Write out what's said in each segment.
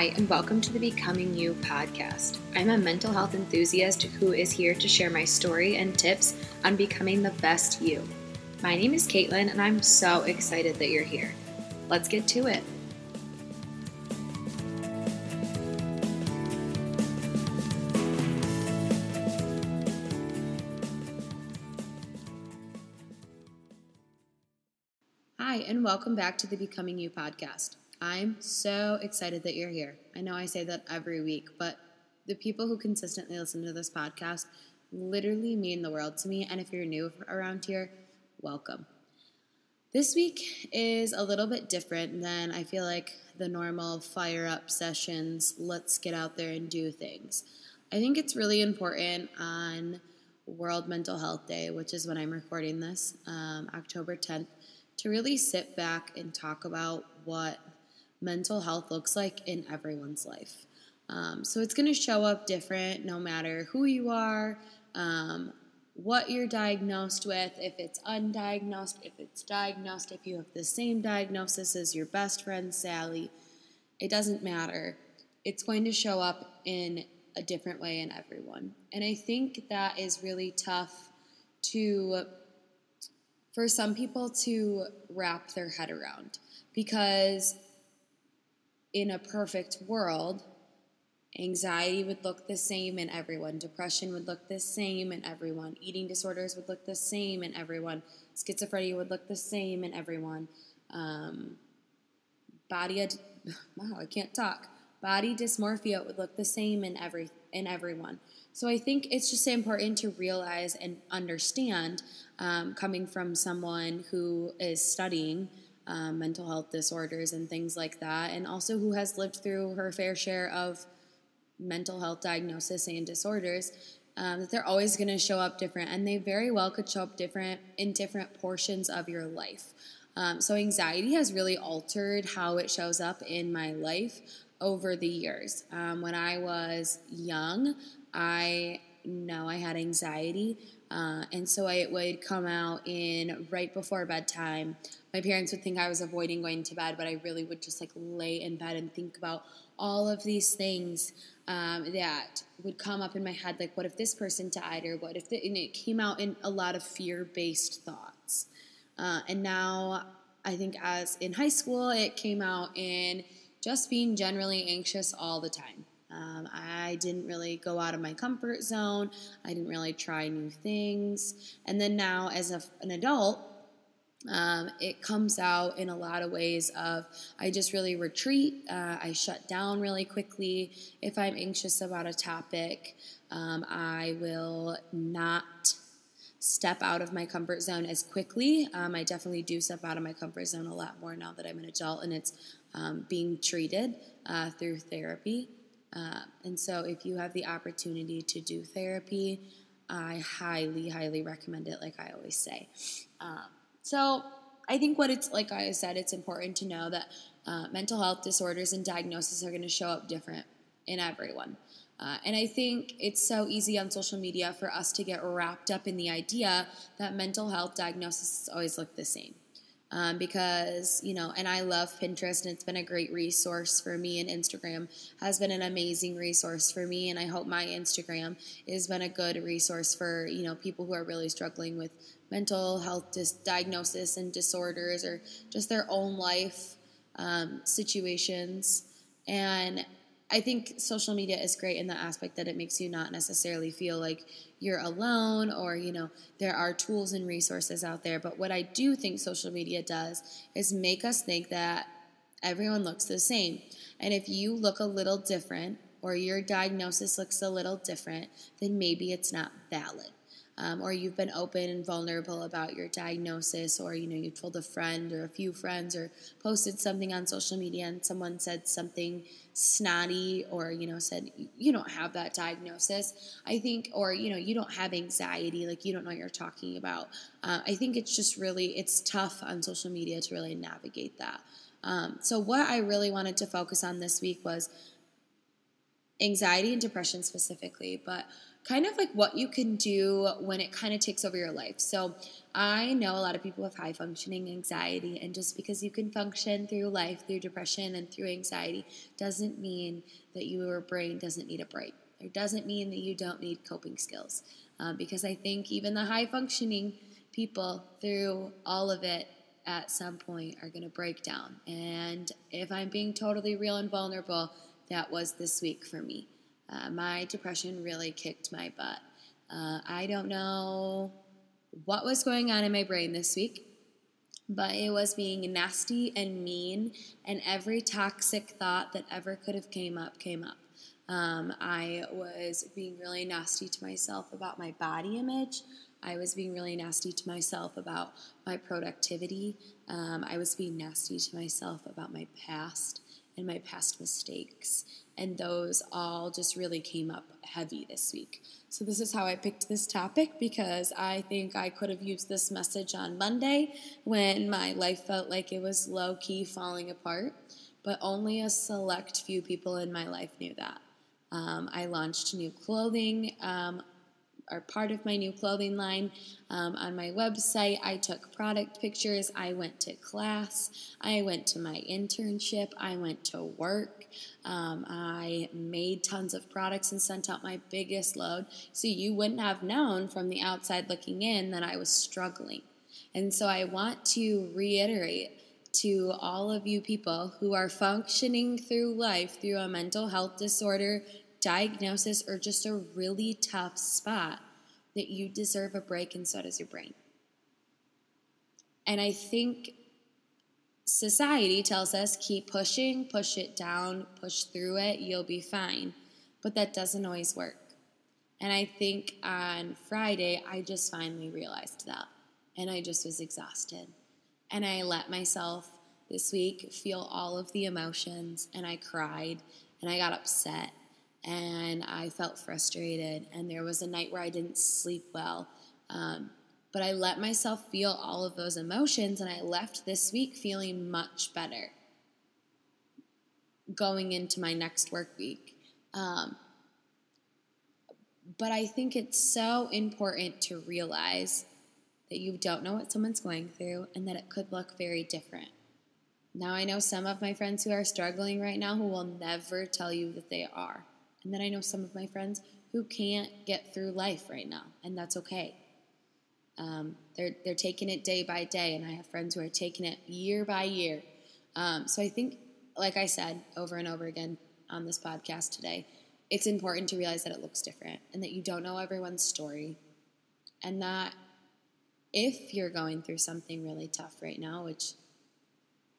Hi, and welcome to the Becoming You podcast. I'm a mental health enthusiast who is here to share my story and tips on becoming the best you. My name is Caitlin, and I'm so excited that you're here. Let's get to it. Hi, and welcome back to the Becoming You podcast. I'm so excited that you're here. I know I say that every week, but the people who consistently listen to this podcast literally mean the world to me. And if you're new around here, welcome. This week is a little bit different than I feel like the normal fire up sessions. Let's get out there and do things. I think it's really important on World Mental Health Day, which is when I'm recording this, um, October 10th, to really sit back and talk about what mental health looks like in everyone's life. Um, so it's going to show up different no matter who you are, um, what you're diagnosed with, if it's undiagnosed, if it's diagnosed, if you have the same diagnosis as your best friend Sally. It doesn't matter. It's going to show up in a different way in everyone. And I think that is really tough to for some people to wrap their head around because in a perfect world, anxiety would look the same in everyone, depression would look the same in everyone, eating disorders would look the same in everyone, schizophrenia would look the same in everyone. Um, body, ad- wow, I can't talk. Body dysmorphia would look the same in every in everyone. So I think it's just important to realize and understand, um, coming from someone who is studying um, mental health disorders and things like that, and also who has lived through her fair share of mental health diagnosis and disorders, um, that they're always going to show up different, and they very well could show up different in different portions of your life. Um, so, anxiety has really altered how it shows up in my life over the years. Um, when I was young, I know I had anxiety. Uh, and so it would come out in right before bedtime. My parents would think I was avoiding going to bed, but I really would just like lay in bed and think about all of these things um, that would come up in my head, like what if this person died, or what if the, and it came out in a lot of fear-based thoughts. Uh, and now I think as in high school, it came out in just being generally anxious all the time. Um, I didn't really go out of my comfort zone. I didn't really try new things. And then now, as a, an adult, um, it comes out in a lot of ways of I just really retreat. Uh, I shut down really quickly. If I'm anxious about a topic, um, I will not step out of my comfort zone as quickly. Um, I definitely do step out of my comfort zone a lot more now that I'm an adult and it's um, being treated uh, through therapy. Uh, and so, if you have the opportunity to do therapy, I highly, highly recommend it, like I always say. Um, so, I think what it's like I said, it's important to know that uh, mental health disorders and diagnoses are going to show up different in everyone. Uh, and I think it's so easy on social media for us to get wrapped up in the idea that mental health diagnoses always look the same um, because you know and i love pinterest and it's been a great resource for me and instagram has been an amazing resource for me and i hope my instagram has been a good resource for you know people who are really struggling with mental health dis- diagnosis and disorders or just their own life um, situations. And I think social media is great in the aspect that it makes you not necessarily feel like you're alone or, you know, there are tools and resources out there. But what I do think social media does is make us think that everyone looks the same. And if you look a little different or your diagnosis looks a little different, then maybe it's not valid um, or you've been open and vulnerable about your diagnosis, or you know you told a friend or a few friends, or posted something on social media, and someone said something snotty, or you know said you don't have that diagnosis. I think, or you know you don't have anxiety, like you don't know what you're talking about. Uh, I think it's just really it's tough on social media to really navigate that. Um, so what I really wanted to focus on this week was anxiety and depression specifically, but kind of like what you can do when it kind of takes over your life. So, I know a lot of people have high functioning anxiety, and just because you can function through life, through depression, and through anxiety, doesn't mean that your brain doesn't need a break. It doesn't mean that you don't need coping skills. Uh, because I think even the high functioning people, through all of it, at some point are going to break down. And if I'm being totally real and vulnerable, that was this week for me. Uh, my depression really kicked my butt. Uh, I don't know what was going on in my brain this week, but it was being nasty and mean, and every toxic thought that ever could have came up came up. Um, I was being really nasty to myself about my body image. I was being really nasty to myself about my productivity. Um, I was being nasty to myself about my past and my past mistakes. And those all just really came up heavy this week. So, this is how I picked this topic because I think I could have used this message on Monday when my life felt like it was low key falling apart. But only a select few people in my life knew that. Um, I launched new clothing um, are part of my new clothing line. Um, on my website, I took product pictures. I went to class. I went to my internship. I went to work. Um, I made tons of products and sent out my biggest load. So you wouldn't have known from the outside looking in that I was struggling. And so I want to reiterate to all of you people who are functioning through life through a mental health disorder, diagnosis, or just a really tough spot, that you deserve a break and so does your brain. And I think society tells us keep pushing, push it down, push through it, you'll be fine. But that doesn't always work. And I think on Friday, I just finally realized that. And I just was exhausted. And I let myself this week feel all of the emotions, and I cried, and I got upset, and I felt frustrated. And there was a night where I didn't sleep well. Um, but I let myself feel all of those emotions, and I left this week feeling much better going into my next work week. Um, but I think it's so important to realize that you don't know what someone's going through and that it could look very different. Now, I know some of my friends who are struggling right now who will never tell you that they are. And then I know some of my friends who can't get through life right now, and that's okay. Um, they're, they're taking it day by day, and I have friends who are taking it year by year. Um, so I think, like I said over and over again on this podcast today, it's important to realize that it looks different and that you don't know everyone's story. And that if you're going through something really tough right now, which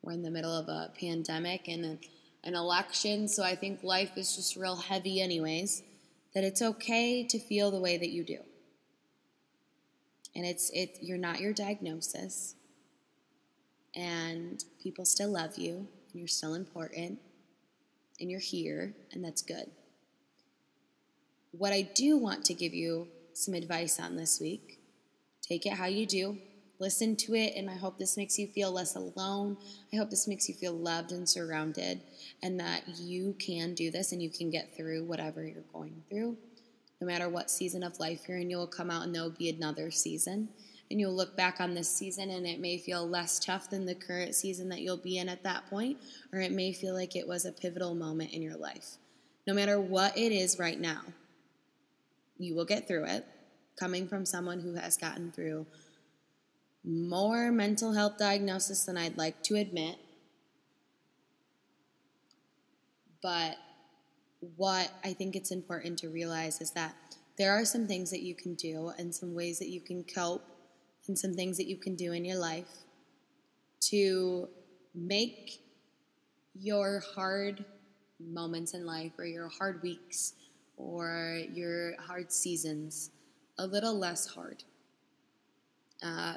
we're in the middle of a pandemic and a an election, so I think life is just real heavy, anyways, that it's okay to feel the way that you do. And it's it you're not your diagnosis. And people still love you, and you're still important, and you're here, and that's good. What I do want to give you some advice on this week take it how you do, listen to it, and I hope this makes you feel less alone. I hope this makes you feel loved and surrounded, and that you can do this and you can get through whatever you're going through. No matter what season of life you're in, you'll come out and there'll be another season. And you'll look back on this season and it may feel less tough than the current season that you'll be in at that point, or it may feel like it was a pivotal moment in your life. No matter what it is right now, you will get through it. Coming from someone who has gotten through more mental health diagnosis than I'd like to admit. But what I think it's important to realize is that there are some things that you can do and some ways that you can cope and some things that you can do in your life to make your hard moments in life or your hard weeks or your hard seasons a little less hard. Uh,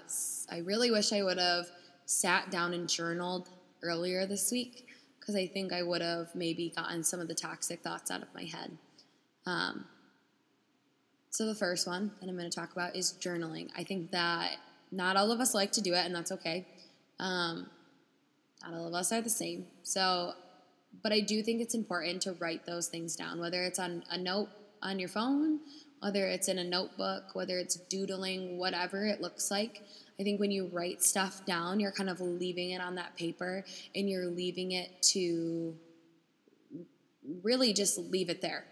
I really wish I would have sat down and journaled earlier this week because I think I would have maybe gotten some of the toxic thoughts out of my head. Um, so, the first one that I'm going to talk about is journaling. I think that not all of us like to do it, and that's okay. Um, not all of us are the same. So, but I do think it's important to write those things down, whether it's on a note on your phone whether it's in a notebook, whether it's doodling, whatever it looks like. I think when you write stuff down, you're kind of leaving it on that paper and you're leaving it to really just leave it there.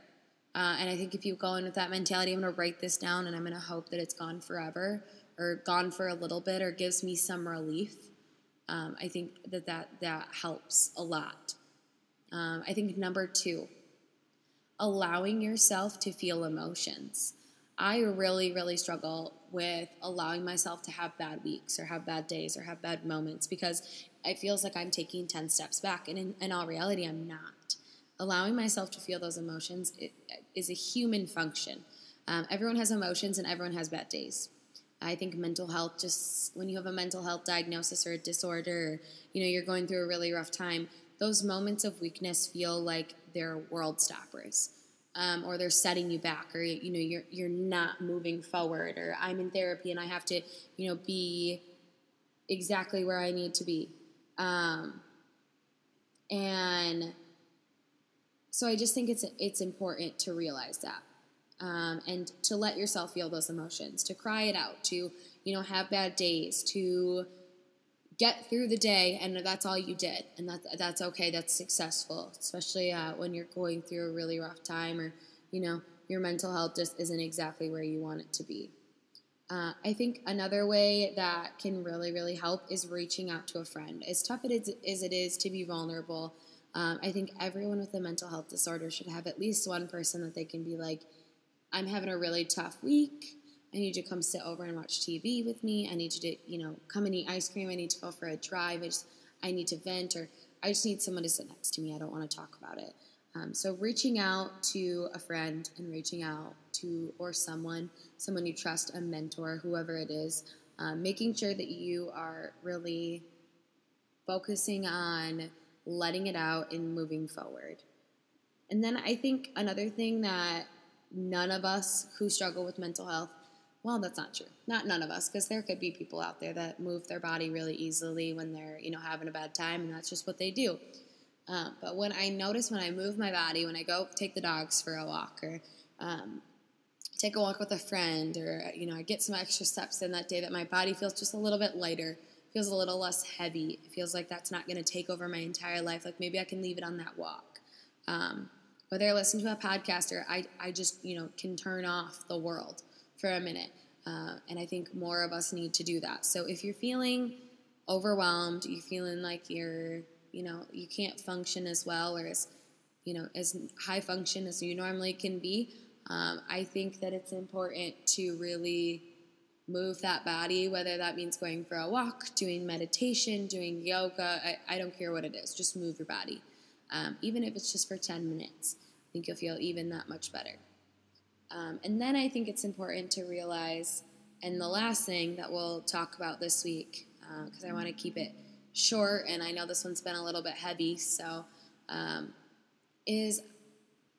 Uh, and I think if you go in with that mentality, I'm going to write this down and I'm going to hope that it's gone forever or gone for a little bit or gives me some relief. Um, I think that, that that helps a lot. Um, I think number two, allowing yourself to feel emotions. I really, really struggle with allowing myself to have bad weeks or have bad days or have bad moments because it feels like I'm taking 10 steps back. And in, in all reality, I'm not. Allowing myself to feel those emotions is a human function. Um, everyone has emotions and everyone has bad days. I think mental health, just when you have a mental health diagnosis or a disorder, or, you know, you're going through a really rough time, those moments of weakness feel like they're world stoppers. Um, or they're setting you back, or you know you're you're not moving forward, or I'm in therapy and I have to you know be exactly where I need to be, um, and so I just think it's it's important to realize that um, and to let yourself feel those emotions, to cry it out, to you know have bad days, to get through the day, and that's all you did, and that that's okay, that's successful, especially uh, when you're going through a really rough time or you know your mental health just isn't exactly where you want it to be. Uh, I think another way that can really, really help is reaching out to a friend. As tough it is, as it is to be vulnerable, um, I think everyone with a mental health disorder should have at least one person that they can be like, I'm having a really tough week. I need you to come sit over and watch TV with me. I need you to, you know, come and eat ice cream. I need to go for a drive. I just, I need to vent, or I just need someone to sit next to me. I don't want to talk about it. Um, so reaching out to a friend and reaching out to or someone, someone you trust, a mentor, whoever it is, um, making sure that you are really focusing on letting it out and moving forward. And then I think another thing that none of us who struggle with mental health, well, that's not true. Not none of us, because there could be people out there that move their body really easily when they're, you know, having a bad time, and that's just what they do. Um, but when I notice when I move my body, when I go take the dogs for a walk, or um, take a walk with a friend, or you know, I get some extra steps in that day, that my body feels just a little bit lighter, feels a little less heavy. It feels like that's not going to take over my entire life. Like maybe I can leave it on that walk. Um, whether I listen to a podcast or I, I just, you know, can turn off the world for a minute. Uh, and I think more of us need to do that. So if you're feeling overwhelmed, you're feeling like you're, you know, you can't function as well or as, you know, as high function as you normally can be, um, I think that it's important to really move that body, whether that means going for a walk, doing meditation, doing yoga. I, I don't care what it is, just move your body. Um, even if it's just for 10 minutes I think you'll feel even that much better. Um, and then I think it's important to realize, and the last thing that we'll talk about this week, because uh, I want to keep it short, and I know this one's been a little bit heavy, so um, is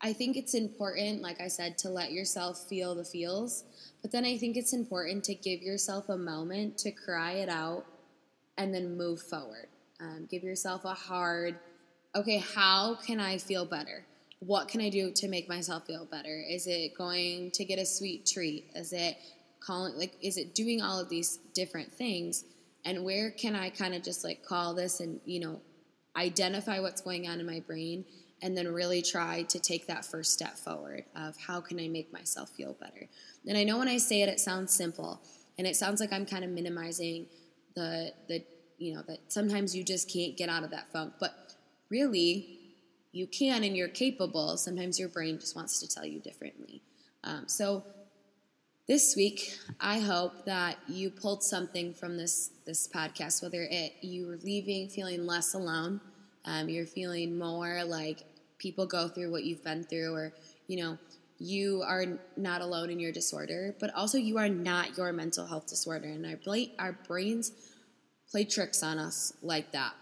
I think it's important, like I said, to let yourself feel the feels, but then I think it's important to give yourself a moment to cry it out and then move forward. Um, give yourself a hard, okay, how can I feel better? What can I do to make myself feel better? Is it going to get a sweet treat? Is it calling, like, is it doing all of these different things? And where can I kind of just like call this and, you know, identify what's going on in my brain and then really try to take that first step forward of how can I make myself feel better? And I know when I say it, it sounds simple and it sounds like I'm kind of minimizing the, the, you know, that sometimes you just can't get out of that funk. But really, you can and you're capable. Sometimes your brain just wants to tell you differently. Um, so this week, I hope that you pulled something from this this podcast. Whether it you were leaving feeling less alone, um, you're feeling more like people go through what you've been through, or you know you are not alone in your disorder, but also you are not your mental health disorder. And our, our brains play tricks on us like that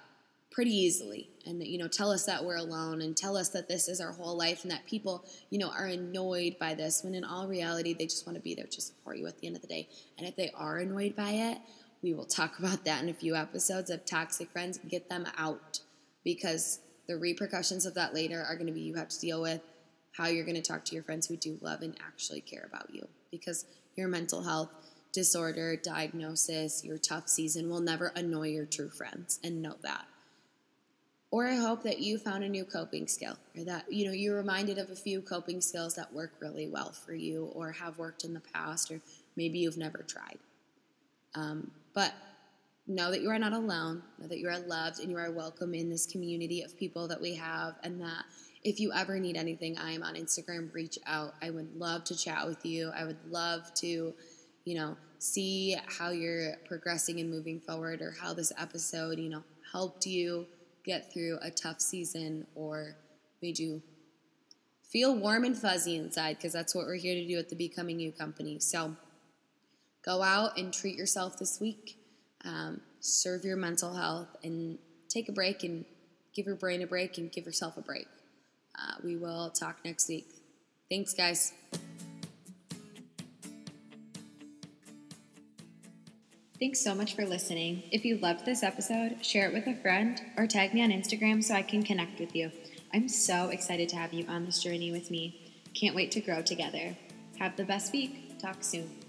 pretty easily. And you know tell us that we're alone and tell us that this is our whole life and that people you know are annoyed by this when in all reality they just want to be there to support you at the end of the day. And if they are annoyed by it we will talk about that in a few episodes of toxic friends. Get them out because the repercussions of that later are going to be you have to deal with how you're going to talk to your friends who do love and actually care about you. Because your mental health disorder diagnosis, your tough season will never annoy your true friends. And know that. Or I hope that you found a new coping skill or that you know you're reminded of a few coping skills that work really well for you or have worked in the past or maybe you've never tried. Um, but know that you are not alone, know that you are loved and you are welcome in this community of people that we have, and that if you ever need anything, I am on Instagram. Reach out. I would love to chat with you. I would love to, you know, see how you're progressing and moving forward or how this episode, you know, helped you get through a tough season or made you feel warm and fuzzy inside because that's what we're here to do at the Becoming You company. So go out and treat yourself this week. Um, serve your mental health and take a break and give your brain a break and give yourself a break. Uh, we will talk next week. Thanks, guys. Thanks so much for listening. If you loved this episode, share it with a friend or tag me on Instagram so I can connect with you. I'm so excited to have you on this journey with me. Can't wait to grow together. Have the best week. Talk soon.